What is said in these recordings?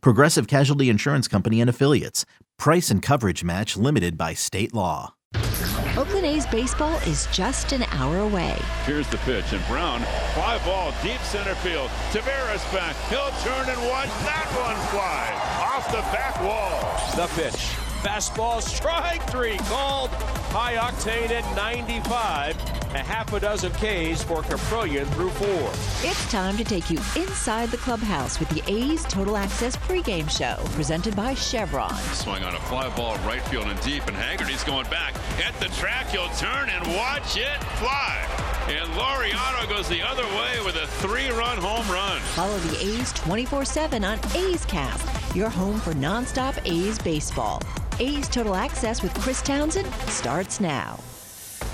Progressive Casualty Insurance Company and Affiliates. Price and coverage match limited by state law. Oakland A's baseball is just an hour away. Here's the pitch, and Brown, fly ball, deep center field. Taveras back. He'll turn and watch that one fly off the back wall. The pitch. Fastball, strike three called. High octane at 95. A half a dozen Ks for Kaprielian through four. It's time to take you inside the clubhouse with the A's Total Access pregame show, presented by Chevron. Swing on a fly ball, right field and deep, and Haggerty's going back at the track. He'll turn and watch it fly. And Laureano goes the other way with a three-run home run. Follow the A's 24-7 on A's Cast, your home for nonstop A's baseball. A's Total Access with Chris Townsend starts now.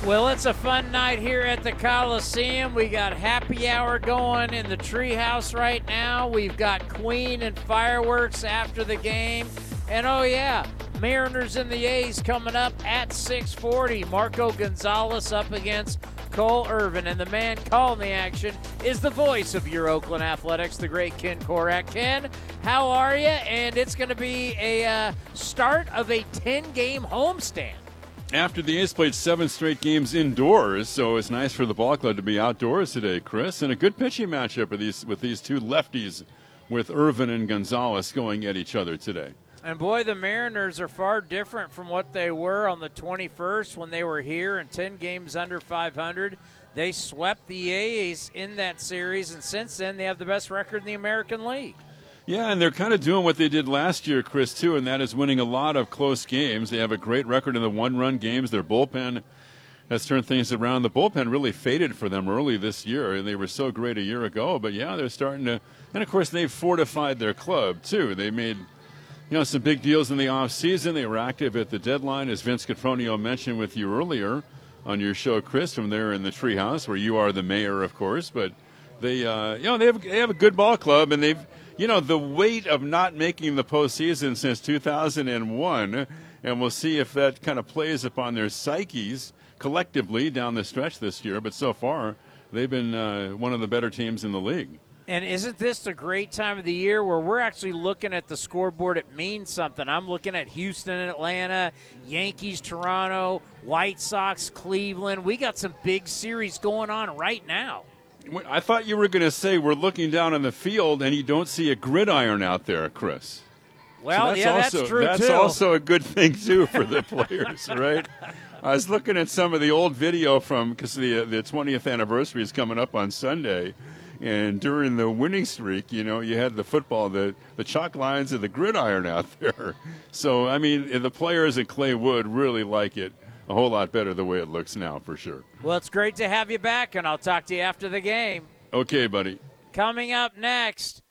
Well, it's a fun night here at the Coliseum. We got happy hour going in the treehouse right now. We've got Queen and fireworks after the game. And oh yeah, Mariners and the A's coming up at 640. Marco Gonzalez up against Cole Irvin. And the man calling the action is the voice of your Oakland Athletics, the great Ken Korach. Ken, how are you? And it's going to be a uh, start of a 10 game homestand after the A's played seven straight games indoors, so it's nice for the ball club to be outdoors today, Chris, and a good pitching matchup with these with these two lefties, with Irvin and Gonzalez going at each other today. And boy, the Mariners are far different from what they were on the 21st when they were here and 10 games under 500. They swept the A's in that series, and since then, they have the best record in the American League. Yeah, and they're kind of doing what they did last year, Chris, too, and that is winning a lot of close games. They have a great record in the one run games. Their bullpen has turned things around. The bullpen really faded for them early this year, and they were so great a year ago. But yeah, they're starting to, and of course, they've fortified their club, too. They made you know, some big deals in the offseason. They were active at the deadline, as Vince Cotroneo mentioned with you earlier on your show, Chris, from there in the treehouse, where you are the mayor, of course. But they, uh, you know, they have, they have a good ball club, and they've you know, the weight of not making the postseason since 2001, and we'll see if that kind of plays upon their psyches collectively down the stretch this year. But so far, they've been uh, one of the better teams in the league. And isn't this a great time of the year where we're actually looking at the scoreboard? It means something. I'm looking at Houston and Atlanta, Yankees, Toronto, White Sox, Cleveland. We got some big series going on right now. I thought you were going to say we're looking down on the field and you don't see a gridiron out there, Chris. Well, so that's yeah, also, that's true That's too. also a good thing too for the players, right? I was looking at some of the old video from because the uh, the 20th anniversary is coming up on Sunday, and during the winning streak, you know, you had the football, the the chalk lines, and the gridiron out there. So I mean, the players at Clay Wood really like it a whole lot better the way it looks now, for sure. Well, it's great to have you back, and I'll talk to you after the game. Okay, buddy. Coming up next,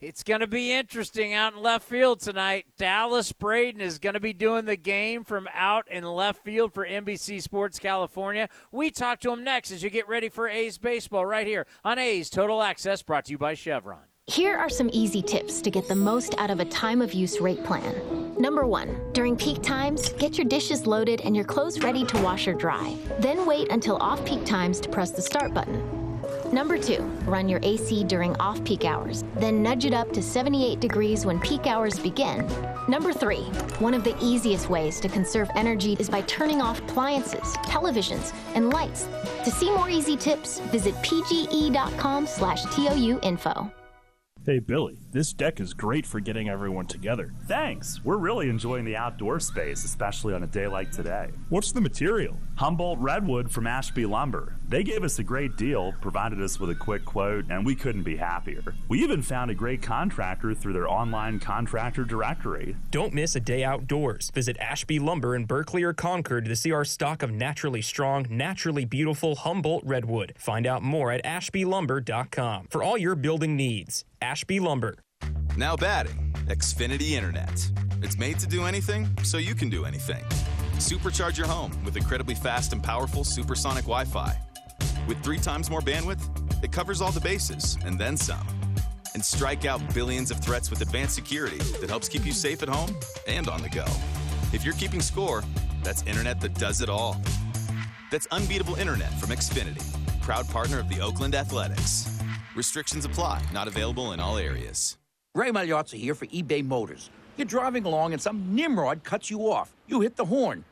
it's going to be interesting out in left field tonight. Dallas Braden is going to be doing the game from out in left field for NBC Sports California. We talk to him next as you get ready for A's baseball right here on A's Total Access, brought to you by Chevron. Here are some easy tips to get the most out of a time of use rate plan. Number one, during peak times, get your dishes loaded and your clothes ready to wash or dry. Then wait until off peak times to press the start button. Number two, run your AC during off peak hours, then nudge it up to 78 degrees when peak hours begin. Number three, one of the easiest ways to conserve energy is by turning off appliances, televisions, and lights. To see more easy tips, visit pge.com slash TOU info. Hey, Billy, this deck is great for getting everyone together. Thanks. We're really enjoying the outdoor space, especially on a day like today. What's the material? Humboldt Redwood from Ashby Lumber. They gave us a great deal, provided us with a quick quote, and we couldn't be happier. We even found a great contractor through their online contractor directory. Don't miss a day outdoors. Visit Ashby Lumber in Berkeley or Concord to see our stock of naturally strong, naturally beautiful Humboldt Redwood. Find out more at ashbylumber.com for all your building needs. Ashby Lumber. Now batting, Xfinity Internet. It's made to do anything, so you can do anything. Supercharge your home with incredibly fast and powerful supersonic Wi Fi. With three times more bandwidth, it covers all the bases and then some. And strike out billions of threats with advanced security that helps keep you safe at home and on the go. If you're keeping score, that's internet that does it all. That's unbeatable internet from Xfinity, proud partner of the Oakland Athletics. Restrictions apply, not available in all areas. Ray Magliozzi here for eBay Motors. You're driving along and some nimrod cuts you off. You hit the horn.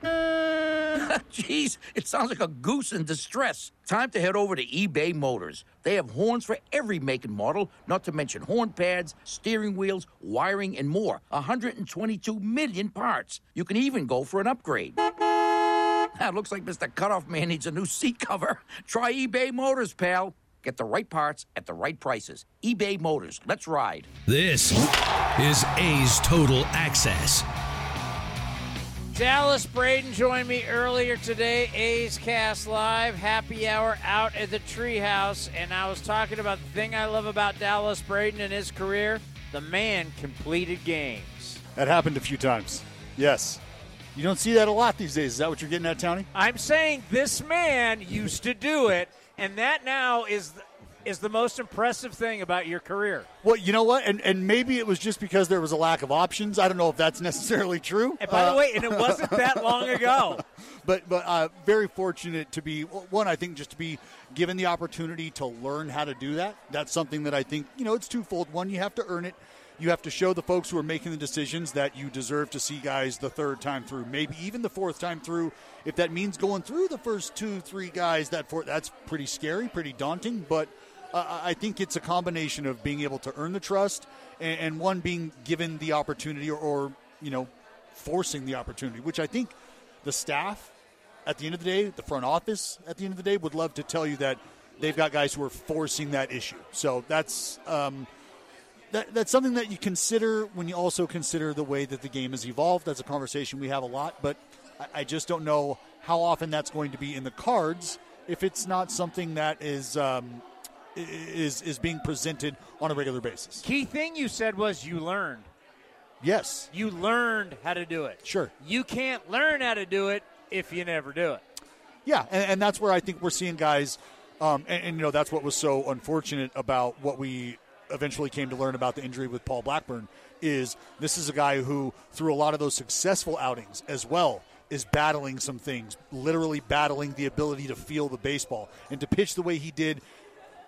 Jeez, it sounds like a goose in distress. Time to head over to eBay Motors. They have horns for every make and model, not to mention horn pads, steering wheels, wiring, and more. 122 million parts. You can even go for an upgrade. That looks like Mr. Cutoff Man needs a new seat cover. Try eBay Motors, pal. Get the right parts at the right prices. eBay Motors. Let's ride. This is A's Total Access. Dallas Braden joined me earlier today, A's Cast Live, happy hour out at the treehouse, and I was talking about the thing I love about Dallas Braden and his career. The man completed games. That happened a few times. Yes. You don't see that a lot these days. Is that what you're getting at, Tony? I'm saying this man used to do it, and that now is is the most impressive thing about your career. Well, you know what? And and maybe it was just because there was a lack of options. I don't know if that's necessarily true. And by uh, the way, and it wasn't that long ago. But but uh, very fortunate to be one. I think just to be given the opportunity to learn how to do that. That's something that I think you know it's twofold. One, you have to earn it. You have to show the folks who are making the decisions that you deserve to see guys the third time through, maybe even the fourth time through. If that means going through the first two, three guys, that fourth, that's pretty scary, pretty daunting. But I think it's a combination of being able to earn the trust and, and one being given the opportunity or, or, you know, forcing the opportunity, which I think the staff at the end of the day, the front office at the end of the day would love to tell you that they've got guys who are forcing that issue. So that's. Um, that, that's something that you consider when you also consider the way that the game has evolved. That's a conversation we have a lot, but I, I just don't know how often that's going to be in the cards if it's not something that is um, is is being presented on a regular basis. Key thing you said was you learned. Yes. You learned how to do it. Sure. You can't learn how to do it if you never do it. Yeah, and, and that's where I think we're seeing guys, um, and, and, you know that's what was so unfortunate about what we eventually came to learn about the injury with Paul Blackburn is this is a guy who through a lot of those successful outings as well is battling some things, literally battling the ability to feel the baseball and to pitch the way he did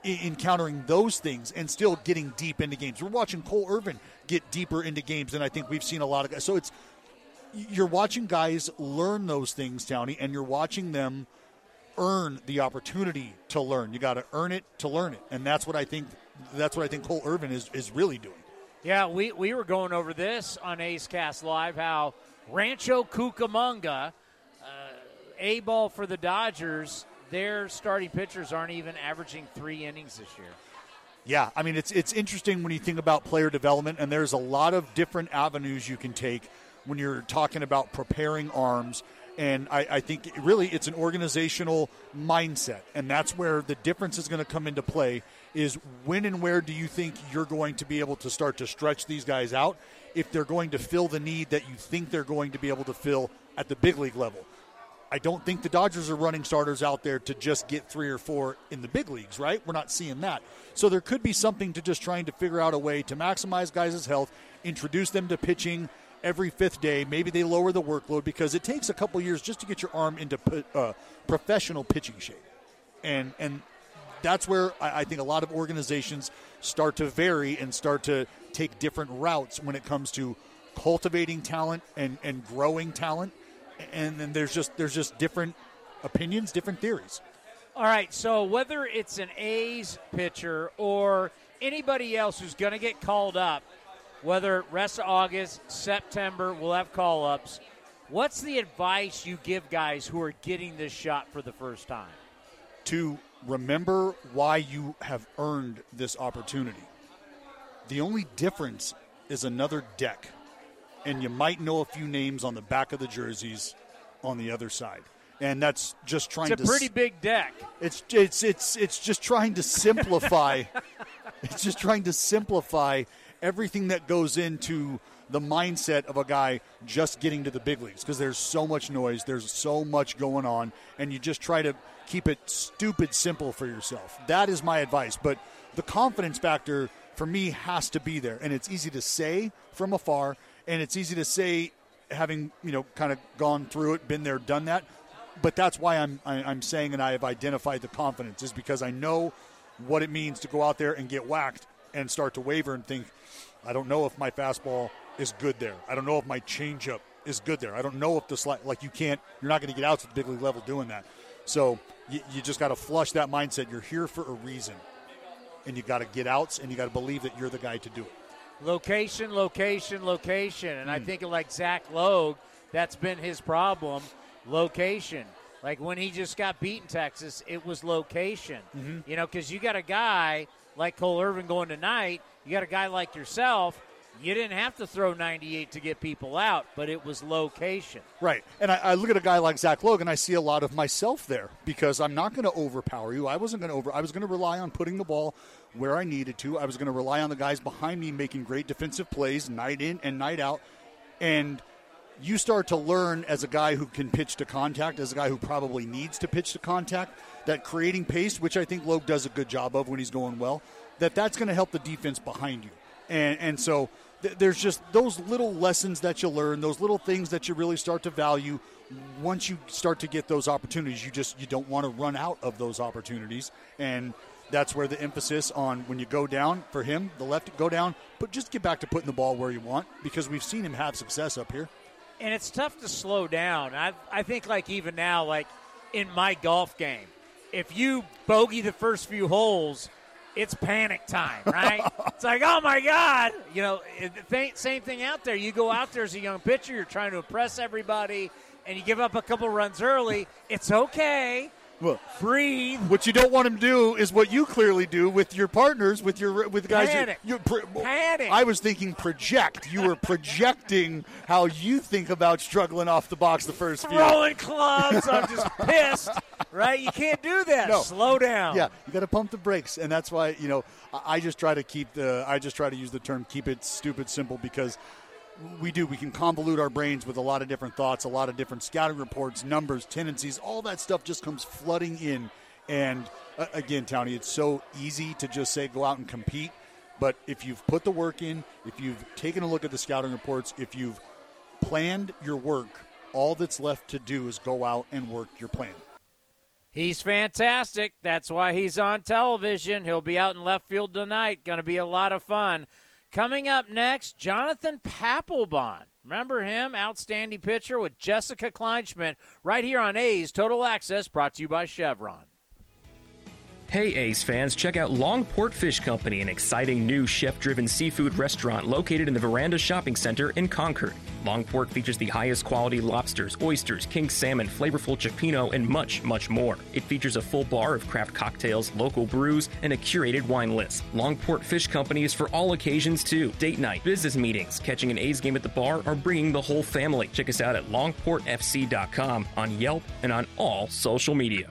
encountering those things and still getting deep into games. We're watching Cole Irvin get deeper into games than I think we've seen a lot of guys. So it's you're watching guys learn those things, Townie, and you're watching them earn the opportunity to learn. You got to earn it to learn it, and that's what I think. That's what I think Cole Irvin is is really doing. Yeah, we we were going over this on A's Cast Live how Rancho Cucamonga, uh, a ball for the Dodgers their starting pitchers aren't even averaging three innings this year. Yeah, I mean it's it's interesting when you think about player development, and there's a lot of different avenues you can take when you're talking about preparing arms. And I, I think really it's an organizational mindset, and that's where the difference is going to come into play. Is when and where do you think you're going to be able to start to stretch these guys out if they're going to fill the need that you think they're going to be able to fill at the big league level? I don't think the Dodgers are running starters out there to just get three or four in the big leagues, right? We're not seeing that. So there could be something to just trying to figure out a way to maximize guys' health, introduce them to pitching every fifth day. Maybe they lower the workload because it takes a couple years just to get your arm into uh, professional pitching shape. And, and that's where I, I think a lot of organizations start to vary and start to take different routes when it comes to cultivating talent and, and growing talent and then there's just there's just different opinions, different theories. All right, so whether it's an A's pitcher or anybody else who's going to get called up, whether rest of August, September, we'll have call ups. What's the advice you give guys who are getting this shot for the first time? To remember why you have earned this opportunity. The only difference is another deck and you might know a few names on the back of the jerseys on the other side. And that's just trying it's to. a pretty big deck. It's it's it's it's just trying to simplify. it's just trying to simplify everything that goes into the mindset of a guy just getting to the big leagues because there's so much noise, there's so much going on, and you just try to keep it stupid simple for yourself. That is my advice. But the confidence factor for me has to be there, and it's easy to say from afar, and it's easy to say having you know kind of gone through it, been there, done that. But that's why I'm I- I'm saying, and I have identified the confidence is because I know what it means to go out there and get whacked and start to waver and think, I don't know if my fastball is good there. I don't know if my changeup is good there. I don't know if the slide, like you can't, you're not going to get out to the big league level doing that. So you, you just got to flush that mindset. You're here for a reason, and you got to get outs, and you got to believe that you're the guy to do it. Location, location, location. And Hmm. I think of like Zach Logue, that's been his problem. Location. Like when he just got beaten Texas, it was location. Mm-hmm. You know, because you got a guy like Cole Irvin going tonight, you got a guy like yourself. You didn't have to throw 98 to get people out, but it was location. Right. And I, I look at a guy like Zach Logan, I see a lot of myself there because I'm not going to overpower you. I wasn't going to over, I was going to rely on putting the ball where I needed to. I was going to rely on the guys behind me making great defensive plays night in and night out. And you start to learn as a guy who can pitch to contact, as a guy who probably needs to pitch to contact, that creating pace, which I think Logue does a good job of when he's going well, that that's going to help the defense behind you. And, and so there's just those little lessons that you learn, those little things that you really start to value. Once you start to get those opportunities, you just you don't want to run out of those opportunities, and that's where the emphasis on when you go down for him, the left go down, but just get back to putting the ball where you want because we've seen him have success up here. and it's tough to slow down. I I think like even now, like in my golf game, if you bogey the first few holes, it's panic time, right? it's like, oh my god, you know, same thing out there. You go out there as a young pitcher, you're trying to impress everybody, and you give up a couple runs early. It's okay. Well, breathe. What you don't want him to do is what you clearly do with your partners, with your with guys. Panic. You, you, Panic. I was thinking project. You were projecting how you think about struggling off the box the first few. Throwing clubs, I'm just pissed, right? You can't do that. No. Slow down. Yeah, you got to pump the brakes, and that's why you know I I just try to keep the I just try to use the term keep it stupid simple because we do we can convolute our brains with a lot of different thoughts, a lot of different scouting reports, numbers, tendencies, all that stuff just comes flooding in. And uh, again, Tony, it's so easy to just say go out and compete, but if you've put the work in, if you've taken a look at the scouting reports, if you've planned your work, all that's left to do is go out and work your plan. He's fantastic. That's why he's on television. He'll be out in left field tonight. Going to be a lot of fun. Coming up next, Jonathan Papelbon. Remember him? Outstanding pitcher with Jessica Kleinschmidt right here on A's Total Access, brought to you by Chevron. Hey A's fans, check out Longport Fish Company, an exciting new chef driven seafood restaurant located in the Veranda Shopping Center in Concord. Longport features the highest quality lobsters, oysters, king salmon, flavorful cioppino, and much, much more. It features a full bar of craft cocktails, local brews, and a curated wine list. Longport Fish Company is for all occasions too date night, business meetings, catching an A's game at the bar, or bringing the whole family. Check us out at longportfc.com, on Yelp, and on all social media.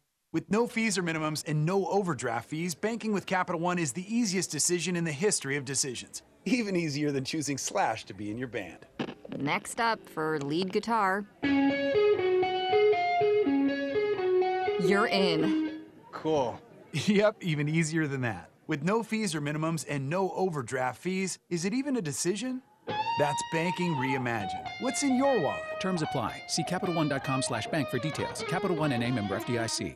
With no fees or minimums and no overdraft fees, banking with Capital One is the easiest decision in the history of decisions. Even easier than choosing Slash to be in your band. Next up for lead guitar. You're in. Cool. Yep, even easier than that. With no fees or minimums and no overdraft fees, is it even a decision? That's banking reimagined. What's in your wallet? Terms apply. See CapitalOne.com slash bank for details. Capital One and a member FDIC.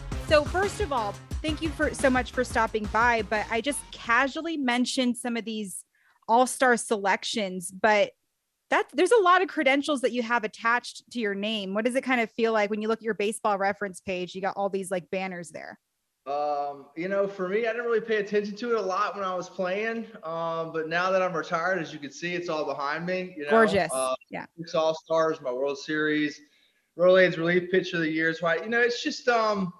So first of all, thank you for so much for stopping by. But I just casually mentioned some of these All-Star selections, but that there's a lot of credentials that you have attached to your name. What does it kind of feel like when you look at your baseball reference page? You got all these like banners there. Um, you know, for me, I didn't really pay attention to it a lot when I was playing. Um, but now that I'm retired, as you can see, it's all behind me. You know, Gorgeous. Uh, yeah. Six All Stars, my World Series, Rolaids Relief Pitcher of the Year. Is right. You know, it's just um,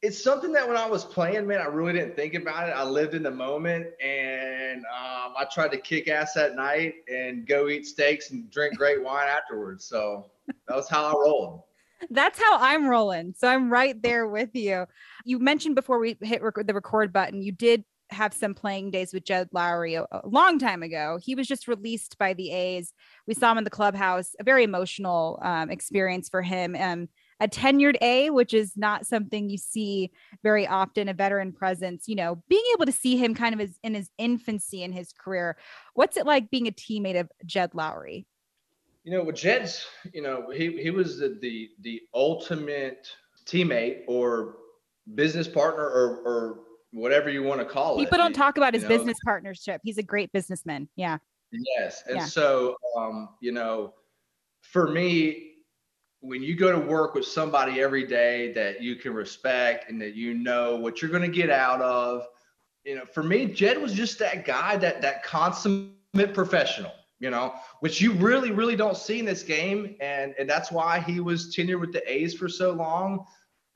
it's something that when I was playing, man, I really didn't think about it. I lived in the moment, and um, I tried to kick ass that night and go eat steaks and drink great wine afterwards. So that was how I rolled. That's how I'm rolling. So I'm right there with you. You mentioned before we hit rec- the record button, you did have some playing days with Jed Lowrie a, a, long time ago. He was just released by the A's. We saw him in the clubhouse, a very emotional um, experience for him. Um, a tenured A, which is not something you see very often, a veteran presence, you know, being able to see him kind of as in his infancy in his career. What's it like being a teammate of Jed Lowrie? You know, with Jed's, you know, he he was the the, the ultimate teammate or business partner or or whatever you want to call People it. People don't talk about his you know? business partnership. He's a great businessman. Yeah. Yes. And Yeah. so um, you know, for me, when you go to work with somebody every day that you can respect and that you know what you're going to get out of, you know, for me, Jed was just that guy that that consummate professional, you know, which you really, really don't see in this game. And and that's why he was tenured with the A's for so long.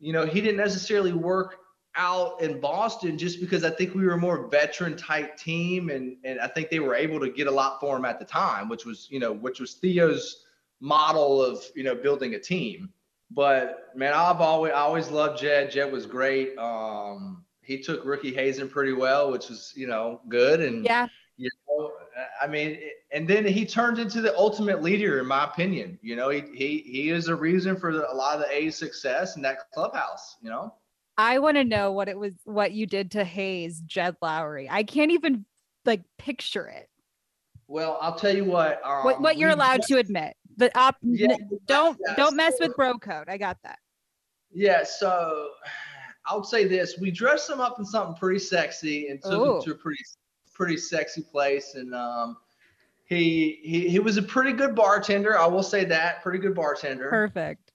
You know, he didn't necessarily work out in Boston just because I think we were a more veteran type team and and I think they were able to get a lot for him at the time, which was, you know, which was Theo's model of, you know, building a team. But man, I've always I always loved Jed. Jed was great. Um he took rookie Hazen pretty well, which was, you know, good and yeah. you know, I mean, and then he turned into the ultimate leader, in my opinion. You know, he he he is a reason for the, a lot of the A's success in that clubhouse. You know, I want to know what it was, what you did to haze, Jed Lowrie. I can't even like picture it. well, I'll tell you what. Um, what what you're allowed to admit. The op, Yeah, don't yeah, don't mess so- with bro code. I got that. Yeah, so I would say this: we dressed him up in something pretty sexy and took Ooh. him to a pretty pretty sexy place, and um, he he he was a pretty good bartender. I will say that, pretty good bartender. Perfect.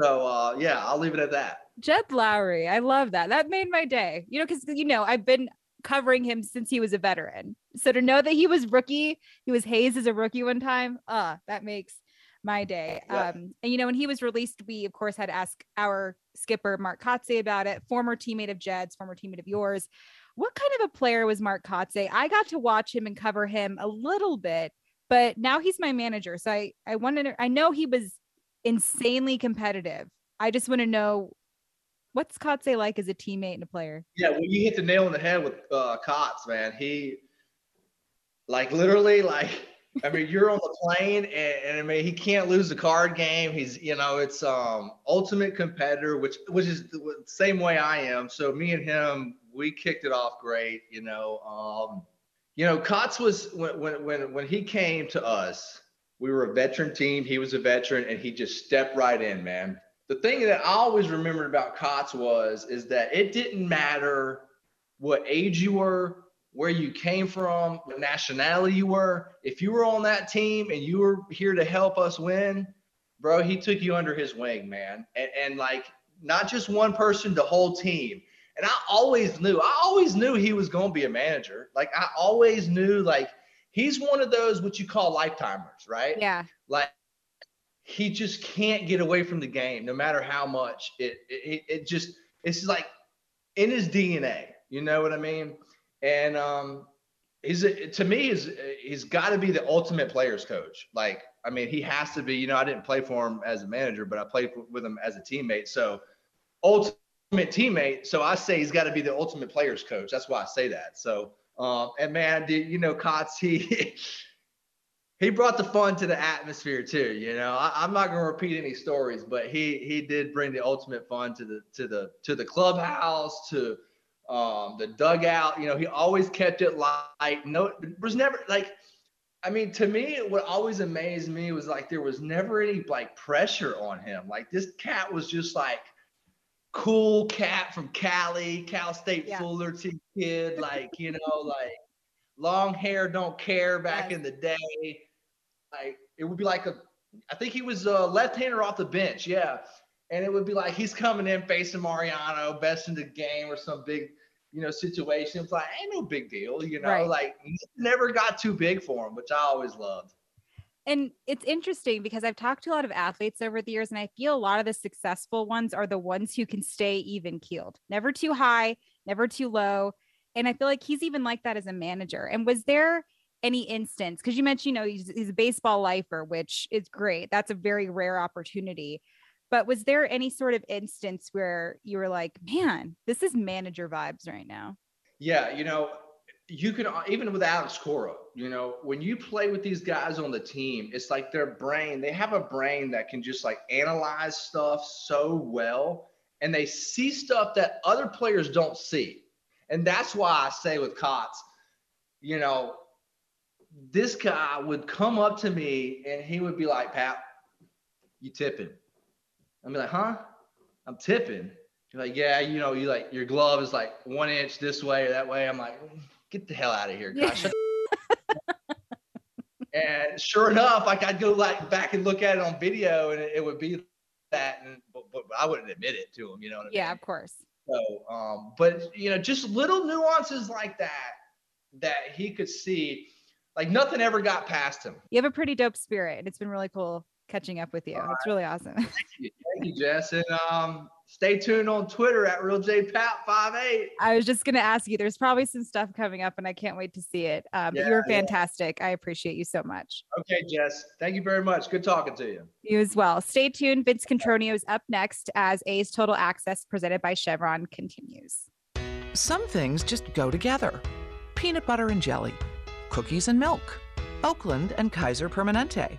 So uh, yeah, I'll leave it at that. Jed Lowrie. I love that. That made my day. You know, because you know, I've been covering him since he was a veteran. So to know that he was rookie, he was Hayes as a rookie one time, uh, that makes my day. Yeah. Um, and you know, when he was released, we of course had to ask our skipper Mark Kotsay about it, former teammate of Jed's, former teammate of yours. What kind of a player was Mark Kotsay? I got to watch him and cover him a little bit, but now he's my manager. So I I wanted to, I know he was insanely competitive. I just want to know what's Kotsay like as a teammate and a player? Yeah, well, you hit the nail on the head with uh, Cots, man. He, like, literally, like, I mean, you're on the plane, and, and I mean, he can't lose the card game. He's, you know, it's um ultimate competitor, which which is the same way I am. So me and him, we kicked it off great. You know, um, you know, Cots was when when when when he came to us, we were a veteran team. He was a veteran, and he just stepped right in, man. The thing that I always remembered about Cots was is that it didn't matter what age you were, where you came from, what nationality you were. If you were on that team and you were here to help us win, bro, he took you under his wing, man. And, and like not just one person, the whole team. And I always knew, I always knew he was going to be a manager. Like I always knew, like he's one of those what you call lifetimers, right? Yeah. Like he just can't get away from the game, no matter how much it it, it just it's like in his DNA. You know what I mean? And um, he's to me he's he's got to be the ultimate players coach. Like I mean, he has to be. You know, I didn't play for him as a manager, but I played with him as a teammate. So ultimate teammate. So I say he's got to be the ultimate players coach. That's why I say that. So um, and man, the, you know, Kotz, he he brought the fun to the atmosphere too. You know, I, am not going to repeat any stories, but he he did bring the ultimate fun to the to the to the clubhouse to um, the dugout. You know, he always kept it light. No, was never like. I mean, to me, what always amazed me was like there was never any like pressure on him. Like this cat was just like cool cat from Cali, Cal State yeah. Fullerton kid, like you know, like long hair, don't care back in the day. Like it would be like a, I think he was a left-hander off the bench, yeah, and it would be like he's coming in facing Mariano, best in the game or some big, you know, situation. It's like ain't no big deal, you know, right. like never got too big for him, which I always loved and it's interesting because I've talked to a lot of athletes over the years, and I feel a lot of the successful ones are the ones who can stay even keeled, never too high, never too low. And I feel like he's even like that as a manager. And was there any instance, because you mentioned, you know, he's, he's a baseball lifer, which is great. That's a very rare opportunity. But was there any sort of instance where you were like, man, this is manager vibes right now? Yeah, you know, you can uh, even with Alex Cora, you know, when you play with these guys on the team, it's like their brain, they have a brain that can just like analyze stuff so well and they see stuff that other players don't see. And that's why I say with Kotz, you know, this guy would come up to me and he would be like, Pat, you tipping. I'd be like, huh? I'm tipping. You're like, yeah, you know, you like your glove is like one inch this way or that way. I'm like, get the hell out of here, gosh. and sure enough, like I'd go like back and look at it on video, and it, it would be that, and but, but, I wouldn't admit it to him, you know. yeah, mean? of course. So, um, but you know, just little nuances like that that he could see, like nothing ever got past him. You have a pretty dope spirit. And it's been really cool catching up with you. It's really awesome. Thank you, thank you, Jess. And um, stay tuned on Twitter at RealJPat58. I was just going to ask you, there's probably some stuff coming up and I can't wait to see it. Um, yeah, you were fantastic. Yeah. I appreciate you so much. Okay, Jess. Thank you very much. Good talking to you. You as well. Stay tuned. Vince Cotroneo is up next as A's Total Access presented by Chevron continues. Some things just go together peanut butter and jelly, cookies and milk, Oakland and Kaiser Permanente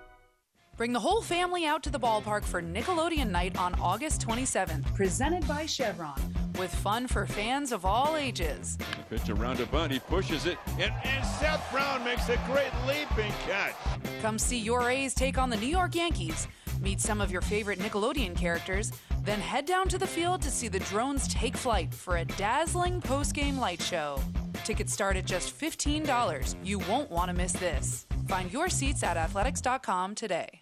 Bring the whole family out to the ballpark for Nickelodeon Night on August 27th. Presented by Chevron. With fun for fans of all ages. The pitch around a bunt, he pushes it, and, and Seth Brown makes a great leaping catch. Come see your A's take on the New York Yankees. Meet some of your favorite Nickelodeon characters, then head down to the field to see the drones take flight for a dazzling post-game light show. Tickets start at just $15. You won't want to miss this. Find your seats at athletics.com today.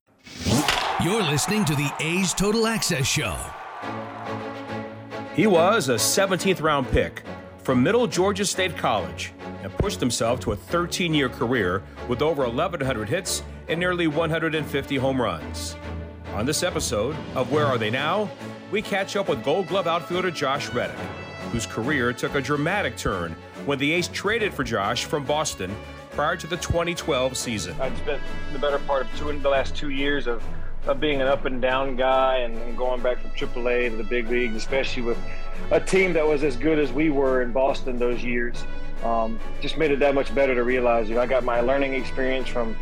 You're listening to the A's Total Access Show. He was a 17th round pick from Middle Georgia State College and pushed himself to a 13 year career with over 1,100 hits and nearly 150 home runs. On this episode of Where Are They Now? we catch up with Gold Glove outfielder Josh Reddick, whose career took a dramatic turn when the A's traded for Josh from Boston prior to the 2012 season. I'd spent the better part of two the last two years of, of being an up and down guy and, and going back from AAA to the big leagues, especially with a team that was as good as we were in Boston those years. Um, just made it that much better to realize, you know, I got my learning experience from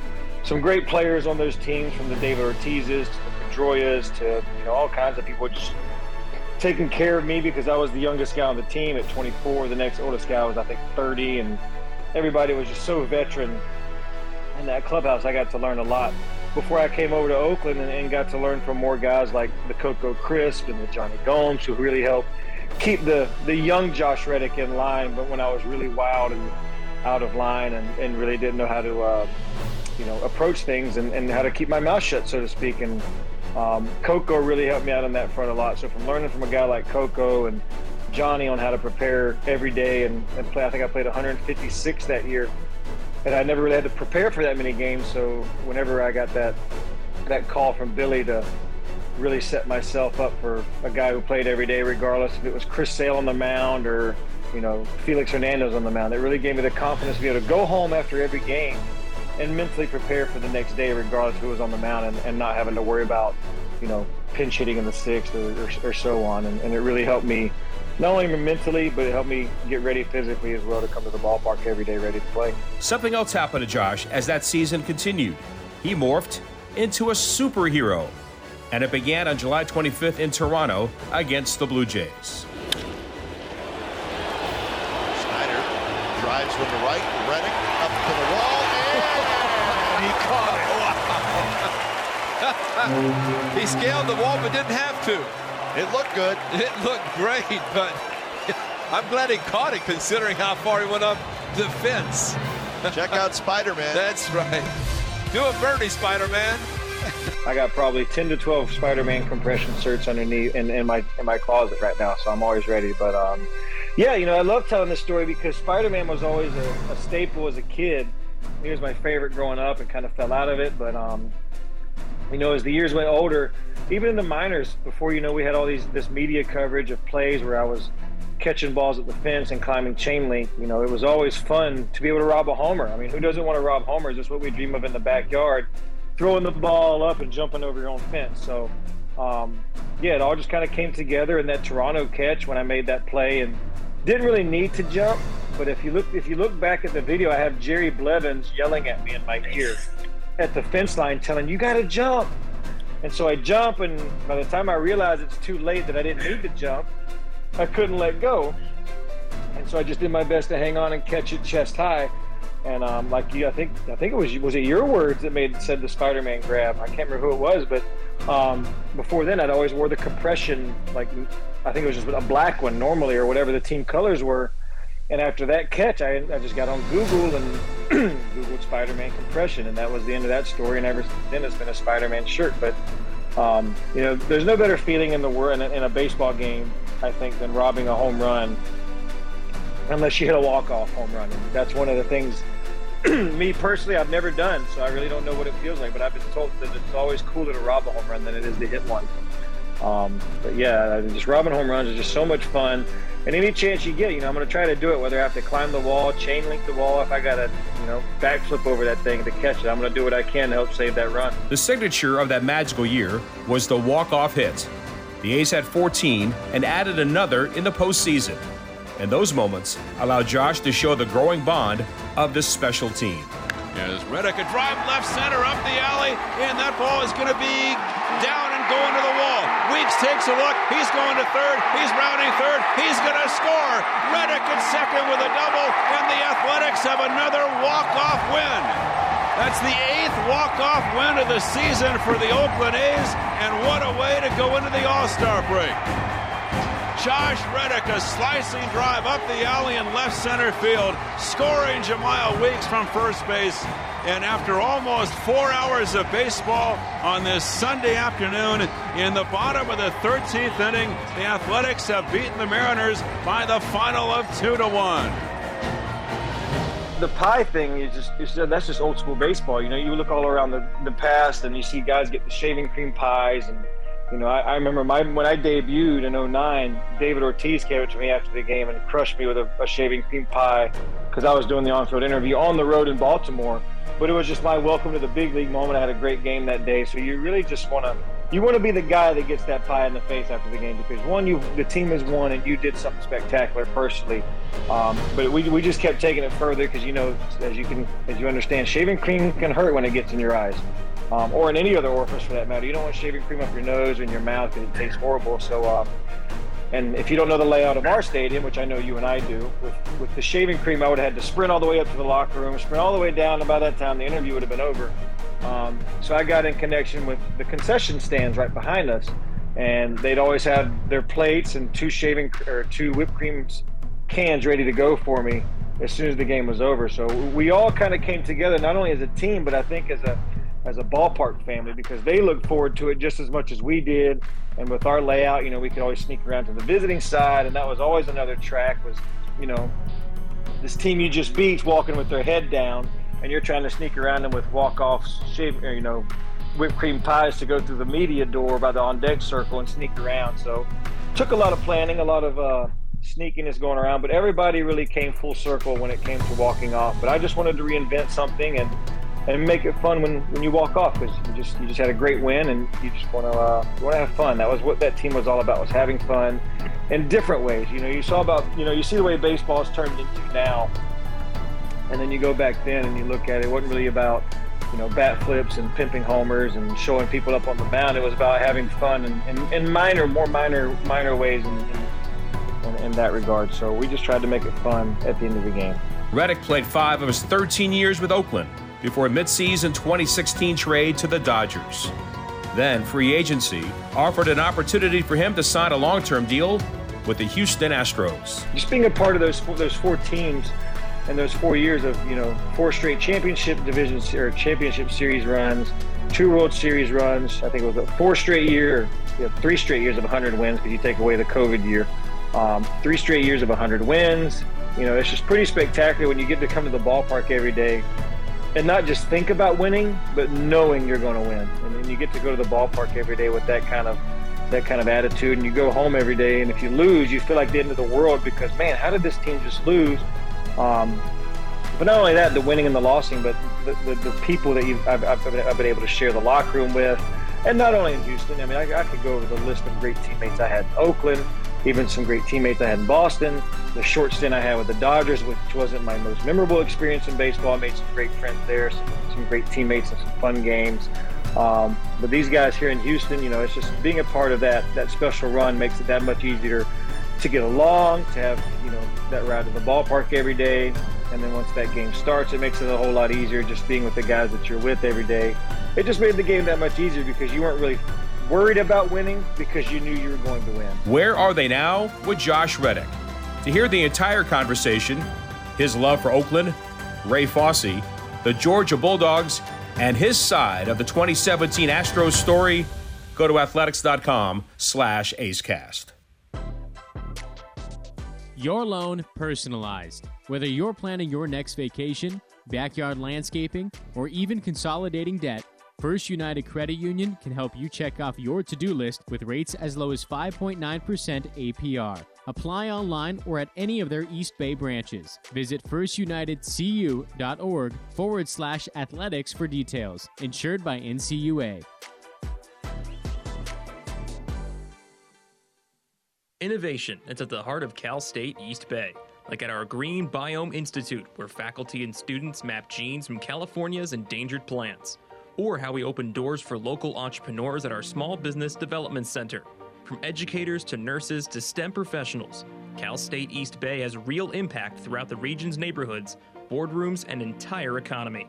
some great players on those teams, from the David Ortizes to the Pedroias to you know all kinds of people just taking care of me because I was the youngest guy on the team at 24. The next oldest guy was I think 30, and everybody was just so veteran in that clubhouse. I got to learn a lot before I came over to Oakland and, and got to learn from more guys like the Coco Crisp and the Jonny Gomes who really helped keep the the young Josh Reddick in line. But when I was really wild and out of line and, and really didn't know how to uh, you know approach things and, and how to keep my mouth shut, so to speak, and um, Coco really helped me out on that front a lot. So from learning from a guy like Coco and Jonny on how to prepare every day and, and play, I think I played 156 that year, and I never really had to prepare for that many games. So whenever I got that that call from Billy to really set myself up for a guy who played every day, regardless if it was Chris Sale on the mound or you know Felix Hernandez on the mound, it really gave me the confidence to be able to go home after every game and mentally prepare for the next day, regardless who was on the mound, and, and not having to worry about, you know, pinch hitting in the sixth or, or, or so on. And, and, it really helped me, not only mentally, but it helped me get ready physically as well to come to the ballpark every day ready to play. Something else happened to Josh as that season continued. He morphed into a superhero, and it began on July 25th in Toronto against the Blue Jays. Snyder drives with the right, Reddick up to the wall. And he caught it. he scaled the wall but didn't have to. It looked good. It looked great, but I'm glad he caught it considering how far he went up the fence. Check out Spider-Man. That's right. Do a birdie, Spider-Man. I got probably 10 to 12 Spider-Man compression shirts underneath in, in my in my closet right now, so I'm always ready. But um, yeah, you know, I love telling this story because Spider-Man was always a, a staple as a kid. He was my favorite growing up and kind of fell out of it, but um, you know, as the years went older, even in the minors, before you know, we had all these this media coverage of plays where I was catching balls at the fence and climbing chain link. You know, it was always fun to be able to rob a homer. I mean, who doesn't want to rob homers? That's what we dream of in the backyard, throwing the ball up and jumping over your own fence. So, um, yeah, it all just kind of came together in that Toronto catch when I made that play and didn't really need to jump. But if you look, if you look back at the video, I have Jerry Blevins yelling at me in my ear at the fence line telling you got to jump. And so I jump, and by the time I realize it's too late that I didn't need to jump, I couldn't let go. And so I just did my best to hang on and catch it chest high. And um, like you, I think I think it was was it your words that made said the Spider-Man grab. I can't remember who it was, but um, before then I'd always wore the compression, like I think it was just a black one normally or whatever the team colors were. And after that catch, I, I just got on Google and Googled Spider-Man compression, and that was the end of that story. And ever since then, it's been a Spider-Man shirt. But um, you know, there's no better feeling in the world in a, in a baseball game, I think, than robbing a home run, unless you hit a walk-off home run. And that's one of the things. me personally, I've never done, so I really don't know what it feels like. But I've been told that it's always cooler to rob a home run than it is to hit one. Um, but yeah, just robbing home runs is just so much fun and any chance you get, you know, I'm going to try to do it. Whether I have to climb the wall, chain link the wall, if I got to, you know, backflip over that thing to catch it, I'm going to do what I can to help save that run. The signature of that magical year was the walk-off hit. The A's had 14 and added another in the postseason. And those moments allowed Josh to show the growing bond of this special team. As Reddick a drive left center up the alley, and that ball is going to be down and going to the wall. Weeks takes a look. He's going to third. He's rounding third. He's going to score. Reddick at second with a double, and the Athletics have another walk-off win. That's the eighth walk-off win of the season for the Oakland A's, and what a way to go into the All-Star break. Josh Reddick, a slicing drive up the alley in left center field, scoring Jemile Weeks from first base. And after almost four hours of baseball on this Sunday afternoon, in the bottom of the 13th inning, the Athletics have beaten the Mariners by the final of two to one. The pie thing is just, it's just that's just old school baseball. You know, you look all around the, the past and you see guys get the shaving cream pies and you know, I, I, remember my when I debuted in 09, David Ortiz came up to me after the game and crushed me with a, a shaving cream pie because I was doing the on-field interview on the road in Baltimore. But it was just my welcome to the big league moment. I had a great game that day, so you really just want to you want to be the guy that gets that pie in the face after the game because one, you the team has won and you did something spectacular personally. Um, but we, we just kept taking it further because you know, as you can as you understand, shaving cream can hurt when it gets in your eyes um, or in any other orifice for that matter. You don't want shaving cream up your nose in your mouth because it tastes horrible. So, uh, and if you don't know the layout of our stadium, which I know you and I do, with, with the shaving cream, I would have had to sprint all the way up to the locker room, sprint all the way down, and by that time the interview would have been over. Um, so I got in connection with the concession stands right behind us, and they'd always have their plates and two shaving or two whipped creams cans ready to go for me as soon as the game was over. So we all kind of came together, not only as a team, but I think as a as a ballpark family because they looked forward to it just as much as we did. And with our layout, you know, we could always sneak around to the visiting side, and that was always another track. Was you know, this team you just beat walking with their head down, and you're trying to sneak around them with walk offs, you know, whipped cream pies to go through the media door by the on deck circle and sneak around. So, took a lot of planning, a lot of uh, sneakiness going around, but everybody really came full circle when it came to walking off. But I just wanted to reinvent something and and make it fun when, when you walk off because you just you just had a great win and you just want to uh, want to have fun. That was what that team was all about was having fun in different ways. You know, you saw about you know you see the way baseball is turned into now, and then you go back then and you look at it. It wasn't really about you know bat flips and pimping homers and showing people up on the mound. It was about having fun in, in, in minor, more minor minor ways in, in, in that regard. So we just tried to make it fun at the end of the game. Reddick played five of his 13 years with Oakland before a midseason 2016 trade to the Dodgers. Then, free agency offered an opportunity for him to sign a long term deal with the Houston Astros. Just being a part of those, those four teams and those four years of, you know, four straight championship divisions or championship series runs, two World Series runs, I think it was a four straight year, you know, three straight years of 100 wins because you take away the COVID year. Um, three straight years of 100 wins. You know, it's just pretty spectacular when you get to come to the ballpark every day and not just think about winning, but knowing you're going to win. And then you get to go to the ballpark every day with that kind of that kind of attitude, and you go home every day. And if you lose, you feel like the end of the world because man, how did this team just lose? Um, but not only that, the winning and the losing, but the, the, the people that I've, I've, I've, been able to share the locker room with, and not only in Houston. I mean, I, I could go over the list of great teammates I had in Oakland, even some great teammates I had in Boston. The short stint I had with the Dodgers, which wasn't my most memorable experience in baseball, I made some great friends there, some, some great teammates, and some fun games. Um, but these guys here in Houston, you know, it's just being a part of that that special run makes it that much easier to get along, to have you know that ride to the ballpark every day, and then once that game starts, it makes it a whole lot easier just being with the guys that you're with every day. It just made the game that much easier because you weren't really worried about winning because you knew you were going to win. Where are they now with Josh Reddick? To hear the entire conversation, his love for Oakland, Ray Fosse, the Georgia Bulldogs, and his side of the 2017 Astros story, go to athletics.com slash A's Cast. Your loan personalized. Whether you're planning your next vacation, backyard landscaping, or even consolidating debt, First United Credit Union can help you check off your to do list with rates as low as 5.9% APR. Apply online or at any of their East Bay branches. Visit firstunitedcu.org forward slash athletics for details. Insured by NCUA. Innovation is at the heart of Cal State East Bay, like at our Green Biome Institute, where faculty and students map genes from California's endangered plants, or how we open doors for local entrepreneurs at our Small Business Development Center. From educators to nurses to STEM professionals, Cal State East Bay has real impact throughout the region's neighborhoods, boardrooms, and entire economy.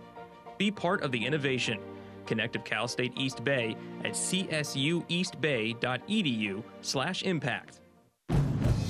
Be part of the innovation. Connect with Cal State East Bay at csueastbay.edu slash impact.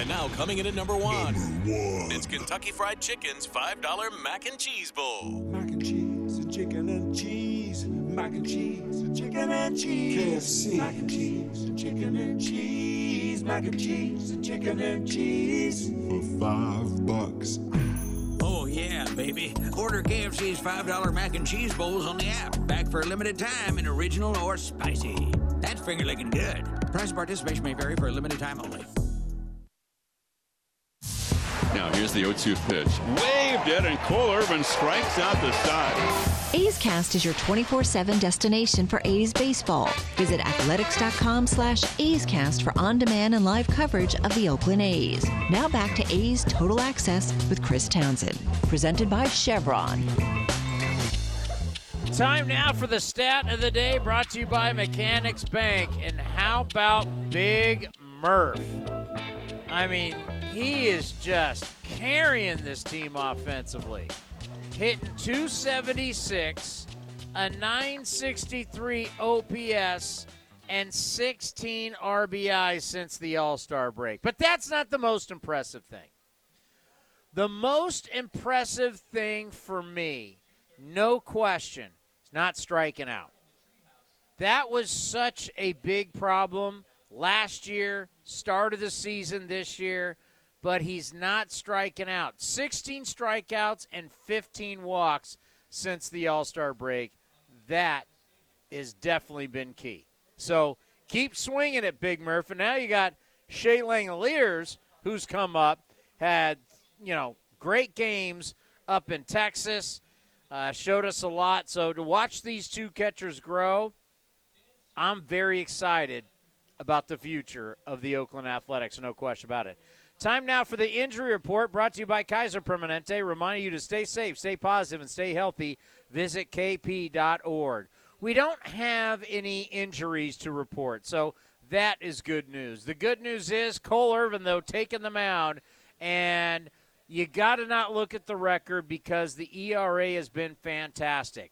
And now coming in at number one, number one. it's Kentucky Fried Chicken's $5 Mac and Cheese Bowl. Mac and cheese, and chicken and cheese. Mac and cheese, chicken and cheese. KFC. Mac and cheese, and chicken and cheese. Mac and cheese, and chicken and cheese. For five bucks. Oh, yeah, baby. Order KFC's $5 mac and cheese bowls on the app. Back for a limited time in original or spicy. That's finger licking good. Price participation may vary for a limited time only. Now here's the 0-2 pitch. Waved it, and Cole Irvin strikes out the side. A's Cast is your 24-7 destination for A's baseball. Visit athletics.com slash A's Cast for on-demand and live coverage of the Oakland A's. Now back to A's Total Access with Chris Townsend. Presented by Chevron. Time now for the stat of the day brought to you by Mechanics Bank. And how about Big Murph? I mean, he is just carrying this team offensively. Hitting 276, a 963 OPS, and 16 RBIs since the All Star break. But that's not the most impressive thing. The most impressive thing for me, no question, is not striking out. That was such a big problem last year, start of the season this year but he's not striking out. 16 strikeouts and 15 walks since the All Star break. That has definitely been key. So keep swinging it, Big Murph. And now you got Shea Langeliers, who's come up, had, you know, great games up in Texas, uh, showed us a lot. So to watch these two catchers grow, I'm very excited about the future of the Oakland Athletics, no question about it. Time now for the injury report brought to you by Kaiser Permanente, reminding you to stay safe, stay positive, and stay healthy. Visit kp.org. We don't have any injuries to report, so that is good news. The good news is Cole Irvin, though, taking the mound, and you got to not look at the record because the ERA has been fantastic.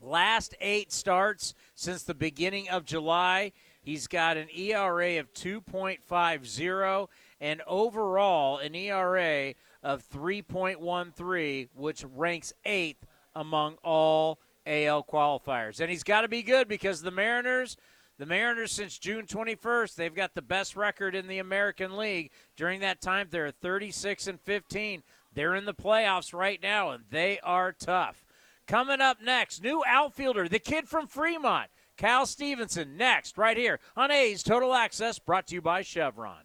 Last eight starts since the beginning of July, he's got an ERA of 2.50 and overall an ERA of 3.13, which ranks eighth among all AL qualifiers. And he's got to be good because the Mariners, the Mariners since June 21st, they've got the best record in the American League. During that time, they're 36 and 15. They're in the playoffs right now, and they are tough. Coming up next, new outfielder, the kid from Fremont, Cal Stevenson, next, right here on A's Total Access, brought to you by Chevron.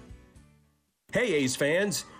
Hey, A's fans!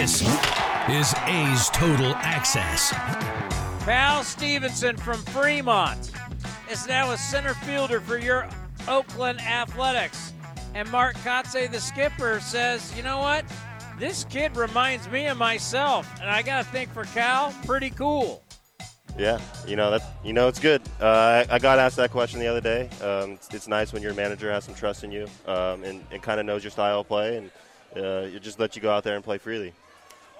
is A's Total Access. Cal Stevenson from Fremont is now a center fielder for your Oakland Athletics. And Mark Kotsay, the skipper, says, you know what? This kid reminds me of myself. And I got to think for Cal, pretty cool. Yeah, you know that. You know it's good. Uh, I, I got asked that question the other day. Um, it's, it's, nice when your manager has some trust in you um, and, and kind of knows your style of play, and uh, it just lets you go out there and play freely.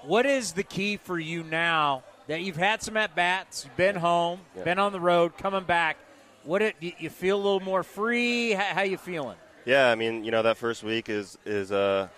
What is the key for you now that you've had some at bats, you've been home, yeah. been on the road, coming back? What it you feel a little more free? How, how you feeling? Yeah, I mean, you know that first week is is uh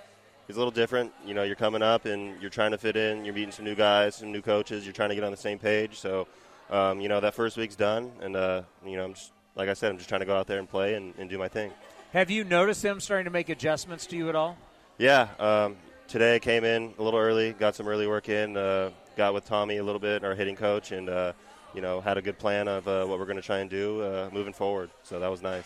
is a little different. You know, you're coming up and you're trying to fit in. You're meeting some new guys, some new coaches. You're trying to get on the same page. So um, you know, that first week's done, and uh, you know, I'm just like I said, I'm just trying to go out there and play and, and, do my thing. Have you noticed them starting to make adjustments to you at all? Yeah. Um, today I came in a little early, got some early work in, uh, got with Tommy a little bit, our hitting coach, and uh, you know, had a good plan of uh, what we're going to try and do uh, moving forward. So that was nice.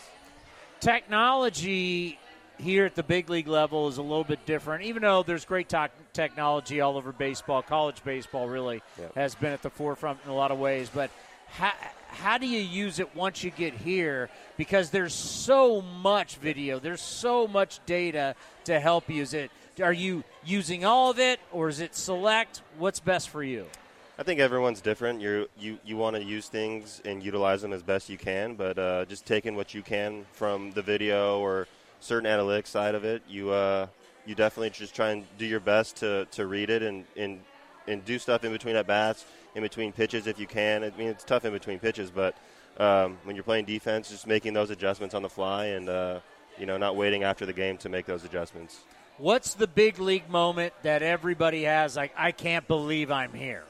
Technology here at the big league level is a little bit different. Even though there's great to- technology all over baseball, college baseball really has been at the forefront in a lot of ways. But how, how do you use it once you get here? Because there's so much video, there's so much data to help use it. Are you using all of it, or is it select? What's best for you? I think everyone's different. you you you want to use things and utilize them as best you can, but uh, just taking what you can from the video or certain analytics side of it, you uh, you definitely just try and do your best to, to read it and, and and do stuff in between at bats, in between pitches if you can. I mean, it's tough in between pitches, but um, when you're playing defense, just making those adjustments on the fly and uh, you know not waiting after the game to make those adjustments. What's the big league moment that everybody has? Like, I can't believe I'm here.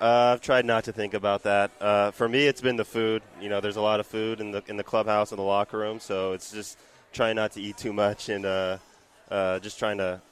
Uh, I've tried not to think about that. Uh, for me, it's been the food. You know, there's a lot of food in the in the clubhouse and the locker room, so it's just trying not to eat too much and uh, uh just trying to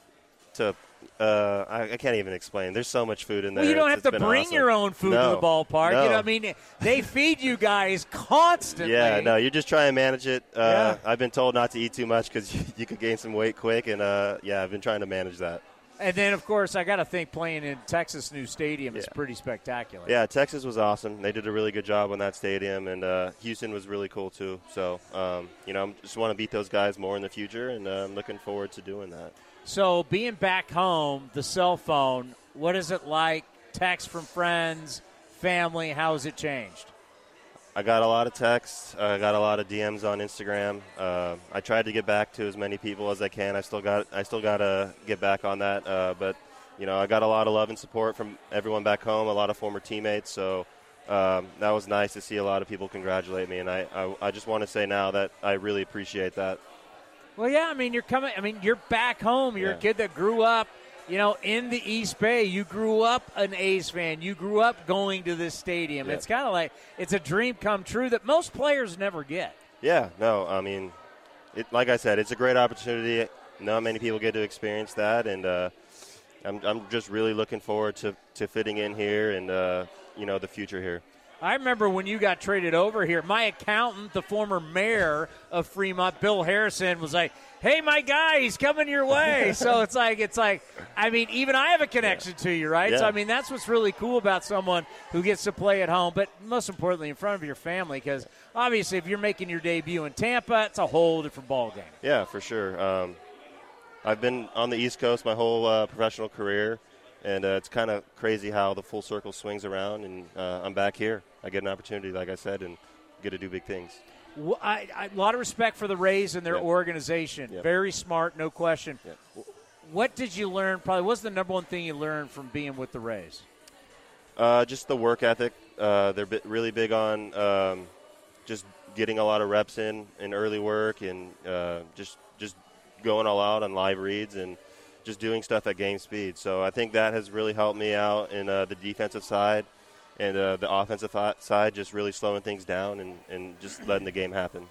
to. Uh, I, I, can't even explain. There's so much food in there. Well, you don't it's, have to bring awesome. your own food no, to the ballpark. No. You know, I mean, they feed you guys constantly. Yeah, no, you're just try and manage it. Uh, yeah. I've been told not to eat too much because you, you, could gain some weight quick, and yeah, I've been trying to manage that. And then, of course, I got to think playing in Texas' new stadium yeah. is pretty spectacular. Yeah, Texas was awesome. They did a really good job on that stadium, and uh, Houston was really cool too. So, um, you know, I just want to beat those guys more in the future, and uh, I'm looking forward to doing that. So, being back home, the cell phone, what is it like? Text from friends, family, how has it changed? I got a lot of texts. I got a lot of DMs on Instagram. Uh, I tried to get back to as many people as I can. I still got I still got to get back on that. Uh, but you know, I got a lot of love and support from everyone back home. A lot of former teammates. So um, that was nice to see a lot of people congratulate me. And I I, I just want to say now that I really appreciate that. Well, yeah. I mean, you're coming. I mean, you're back home. You're yeah. a kid that grew up you know, in the East Bay, you grew up an A's fan. You grew up going to this stadium. Yeah. It's kind of like it's a dream come true that most players never get. Yeah, no, I mean, it, like I said, it's a great opportunity. Not many people get to experience that, and uh, I'm, I'm just really looking forward to, to fitting in here and uh, you know the future here. I remember when you got traded over here. My accountant, the former mayor of Fremont, Bill Harrison, was like, "Hey, my guy, he's coming your way." so it's like, it's like, I mean, even I have a connection yeah. to you, right? Yeah. So I mean, that's what's really cool about someone who gets to play at home, but most importantly, in front of your family, because obviously, if you're making your debut in Tampa, it's a whole different ball game. Yeah, for sure. Um, I've been on the East Coast my whole uh, professional career and uh, it's kind of crazy how the full circle swings around, and uh, I'm back here. I get an opportunity, like I said, and get to do big things. Well, I, I, a lot of respect for the Rays and their yep. organization. Yep. Very smart, no question. Yep. What did you learn? Probably what's the number one thing you learned from being with the Rays? Uh, just the work ethic. Uh, they're really big on um, just getting a lot of reps in in early work and uh, just just going all out on live reads and just doing stuff at game speed. So I think that has really helped me out in uh, the defensive side and uh, the offensive side, just really slowing things down and, and just letting the game happen.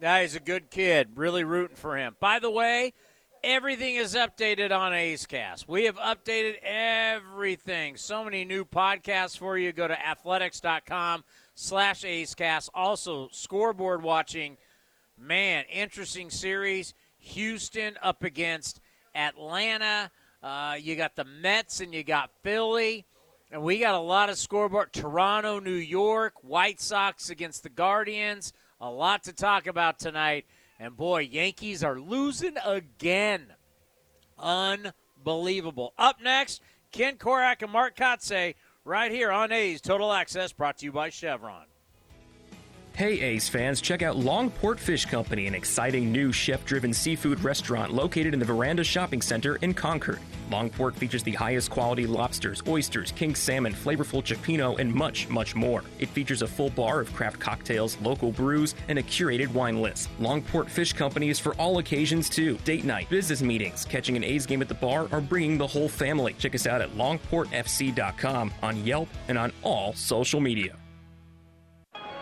Yeah, he's a good kid. Really rooting for him. By the way, everything is updated on A's Cast. We have updated everything. So many new podcasts for you. Go to athletics.com slash A's Cast. Also, scoreboard watching. Man, interesting series. Houston up against Atlanta. Uh, you got the Mets and you got Philly. And we got a lot of scoreboard. Toronto, New York, White Sox against the Guardians. A lot to talk about tonight. And boy, Yankees are losing again. Unbelievable. Up next, Ken Korach and Mark Kotsay right here on A's Total Access, brought to you by Chevron. Hey A's fans, check out Longport Fish Company, an exciting new chef driven seafood restaurant located in the Veranda Shopping Center in Concord. Longport features the highest quality lobsters, oysters, king salmon, flavorful cioppino, and much, much more. It features a full bar of craft cocktails, local brews, and a curated wine list. Longport Fish Company is for all occasions too date night, business meetings, catching an A's game at the bar, or bringing the whole family. Check us out at longportfc.com, on Yelp, and on all social media.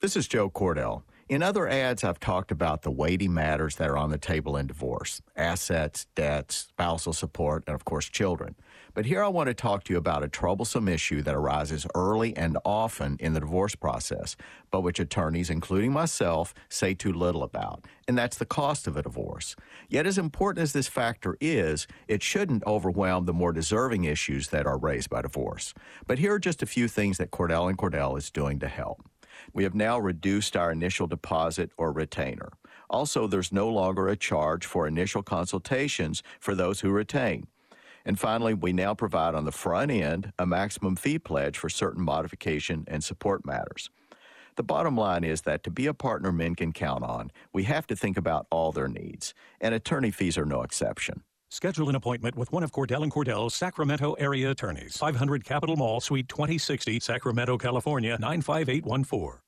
This is Joe Cordell. In other ads, I've talked about the weighty matters that are on the table in divorce assets, debts, spousal support, and of course, children. But here I want to talk to you about a troublesome issue that arises early and often in the divorce process, but which attorneys, including myself, say too little about, and that's the cost of a divorce. Yet, as important as this factor is, it shouldn't overwhelm the more deserving issues that are raised by divorce. But here are just a few things that Cordell and Cordell is doing to help. We have now reduced our initial deposit or retainer. Also, there's no longer a charge for initial consultations for those who retain. And finally, we now provide on the front end a maximum fee pledge for certain modification and support matters. The bottom line is that to be a partner men can count on, we have to think about all their needs, and attorney fees are no exception. Schedule an appointment with one of Cordell and Cordell's Sacramento area attorneys. 500 Capitol Mall, Suite 2060, Sacramento, California 95814.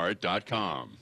lastdivebar.com.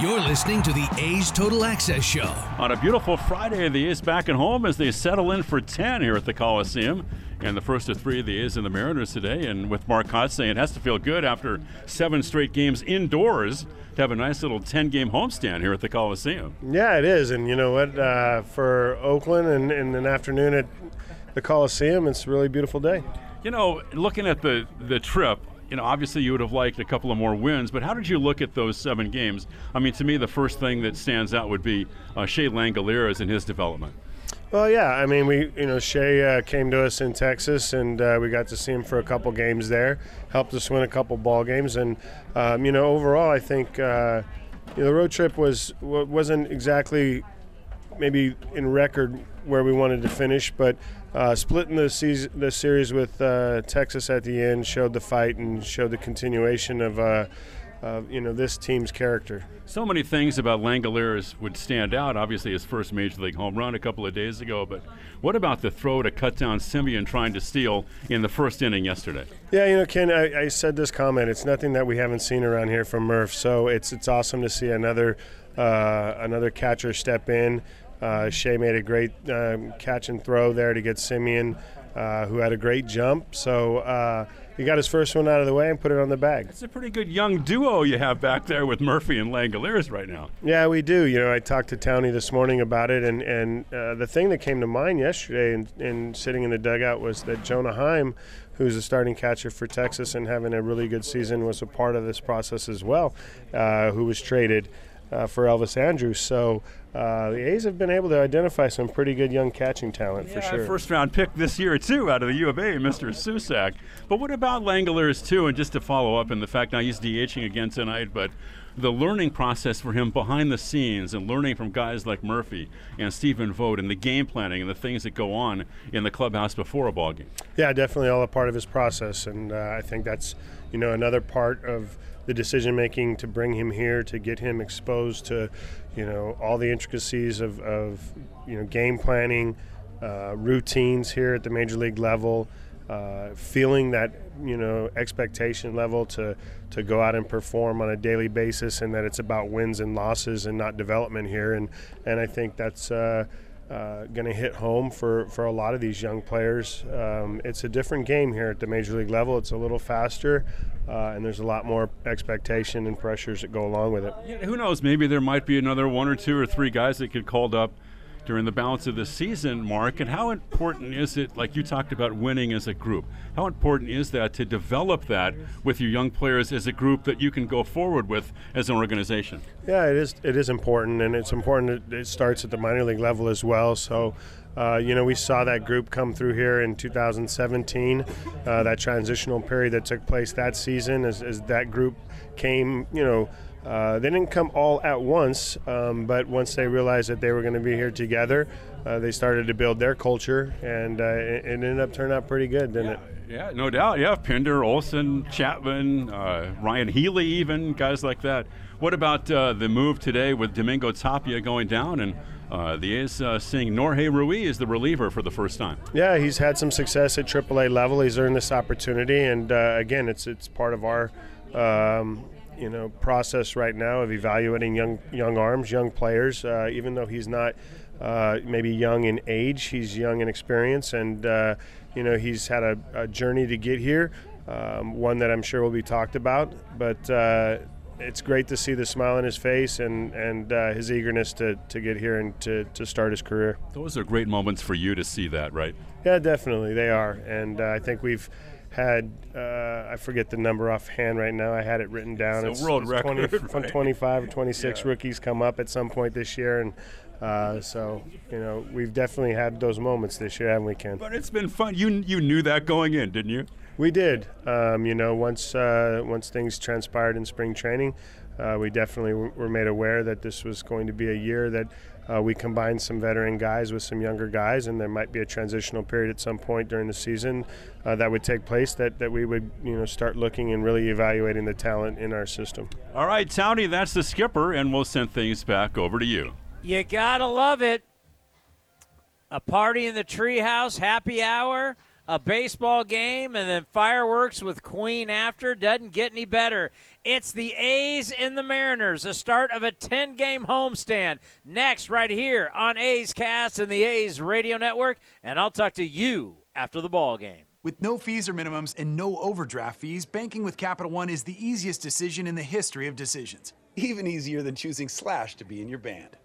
You're listening to the A's Total Access Show. On a beautiful Friday, the A's back at home as they settle in for 10 here at the Coliseum. And the first of three of the A's and the Mariners today. And with Mark Kotsay, it has to feel good after seven straight games indoors to have a nice little 10 game homestand here at the Coliseum. Yeah, it is. And you know what? Uh, for Oakland and, and an afternoon at the Coliseum, it's a really beautiful day. You know, looking at the, the trip, you know, obviously you would have liked a couple of more wins, but how did you look at those seven games? I mean, to me, the first thing that stands out would be uh, Shea Langeliers and his development. Well, yeah. I mean, we, you know, Shea uh, came to us in Texas, and uh, we got to see him for a couple games there. Helped us win a couple ball games, and um, you know, overall, I think uh, you know, the road trip was wasn't exactly maybe in record where we wanted to finish, but uh, splitting the season, the series with uh, Texas at the end showed the fight and showed the continuation of uh, you know this team's character. So many things about Langeliers would stand out. Obviously, his first major league home run a couple of days ago. But what about the throw to cut down Semien trying to steal in the first inning yesterday? Yeah, you know, Ken, I, I said this comment. It's nothing that we haven't seen around here from Murph. So it's it's awesome to see another uh, another catcher step in. Uh, Shea made a great um, catch and throw there to get Semien, uh, who had a great jump. So uh, he got his first one out of the way and put it on the bag. It's a pretty good young duo you have back there with Murphy and Langeliers right now. Yeah, we do. You know, I talked to Townie this morning about it, and and uh, the thing that came to mind yesterday, in, in sitting in the dugout, was that Jonah Heim, who's a starting catcher for Texas and having a really good season, was a part of this process as well, uh, who was traded. Uh, for Elvis Andrus. So uh, the A's have been able to identify some pretty good young catching talent yeah, for sure. First round pick this year, too, out of the U of A, Mr. Susac. But what about Langeliers, too? And just to follow up in the fact now he's DHing again tonight, but the learning process for him behind the scenes and learning from guys like Murphy and Stephen Vogt and the game planning and the things that go on in the clubhouse before a ball game. Yeah, definitely all a part of his process. And uh, I think that's, you know, another part of the decision making to bring him here to get him exposed to you know all the intricacies of, of you know game planning uh, routines here at the major league level uh, feeling that you know expectation level to to go out and perform on a daily basis and that it's about wins and losses and not development here. And and I think that's uh, uh, going to hit home for, for a lot of these young players. Um, it's a different game here at the major league level. It's a little faster, uh, and there's a lot more expectation and pressures that go along with it. Yeah, who knows? Maybe there might be another one or two or three guys that get called up during the balance of the season, Mark. And how important is it, like you talked about winning as a group, how important is that to develop that with your young players as a group that you can go forward with as an organization? Yeah, it is. It is important, and it's important. It starts at the minor league level as well. So. Uh, you know, we saw that group come through here in 2017, uh, that transitional period that took place that season as, as that group came, you know, uh, they didn't come all at once, um, but once they realized that they were going to be here together, uh, they started to build their culture, and uh, it, it, ended up turning out pretty good, didn't yeah, it? Yeah, no doubt. Yeah, Pinder, Olson, Chapman, uh, Ryon Healy, even guys like that. What about uh, the move today with Domingo Tapia going down and uh, the A's uh, seeing Norge Ruiz is the reliever for the first time. Yeah, he's had some success at AAA level. He's earned this opportunity, and uh, again, it's it's part of our. Um, you know, process right now of evaluating young young arms, young players. Uh, even though he's not uh, maybe young in age, he's young in experience, and you know he's had a, a journey to get here. Um, one that I'm sure will be talked about, but it's great to see the smile on his face and and uh, his eagerness to, to get here and to, to start his career. Those are great moments for you to see that, right? Yeah, definitely they are, and uh, I think we've had uh, I forget the number offhand right now. I had it written down. It's, it's a world it's record. 20, right? 25 or 26 yeah. rookies come up at some point this year, and uh, so you know we've definitely had those moments this year, haven't we, Ken? But it's been fun. You you knew that going in, didn't you? We did. Um, you know, once uh, once things transpired in spring training, uh, we definitely w- were made aware that this was going to be a year that uh, we combine some veteran guys with some younger guys, and there might be a transitional period at some point during the season uh, that would take place. That, that we would you know start looking and really evaluating the talent in our system. All right, Townie, that's the skipper, and we'll send things back over to you. You gotta love it. A party in the treehouse, happy hour a baseball game and then fireworks with Queen after doesn't get any better. It's the A's and the Mariners, the start of a 10 game homestand. Next, right here on A's Cast and the A's Radio Network, and I'll talk to you after the ball game. With no fees or minimums and no overdraft fees, banking with Capital One is the easiest decision in the history of decisions. Even easier than choosing Slash to be in your band.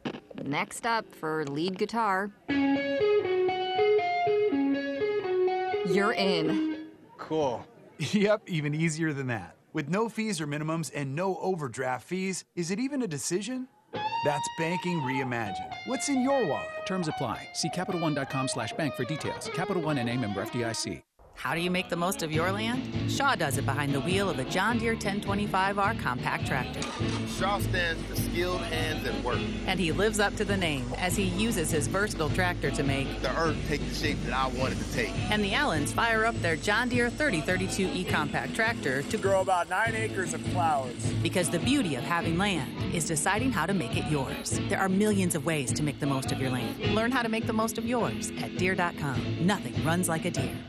Next up for lead guitar. You're in. Cool. yep, even easier than that. With no fees or minimums and no overdraft fees, is it even a decision? That's banking reimagined. What's in your wallet? Terms apply. See CapitalOne.com slash bank for details. Capital One and a member FDIC. How do you make the most of your land? Shaw does it behind the wheel of a John Deere 1025R compact tractor. Shaw stands for skilled hands at work. And he lives up to the name as he uses his versatile tractor to make the earth take the shape that I wanted to take. And the Allens fire up their John Deere 3032E compact tractor to grow about nine acres of flowers. Because the beauty of having land is deciding how to make it yours. There are millions of ways to make the most of your land. Learn how to make the most of yours at Deere.com. Nothing runs like a Deere.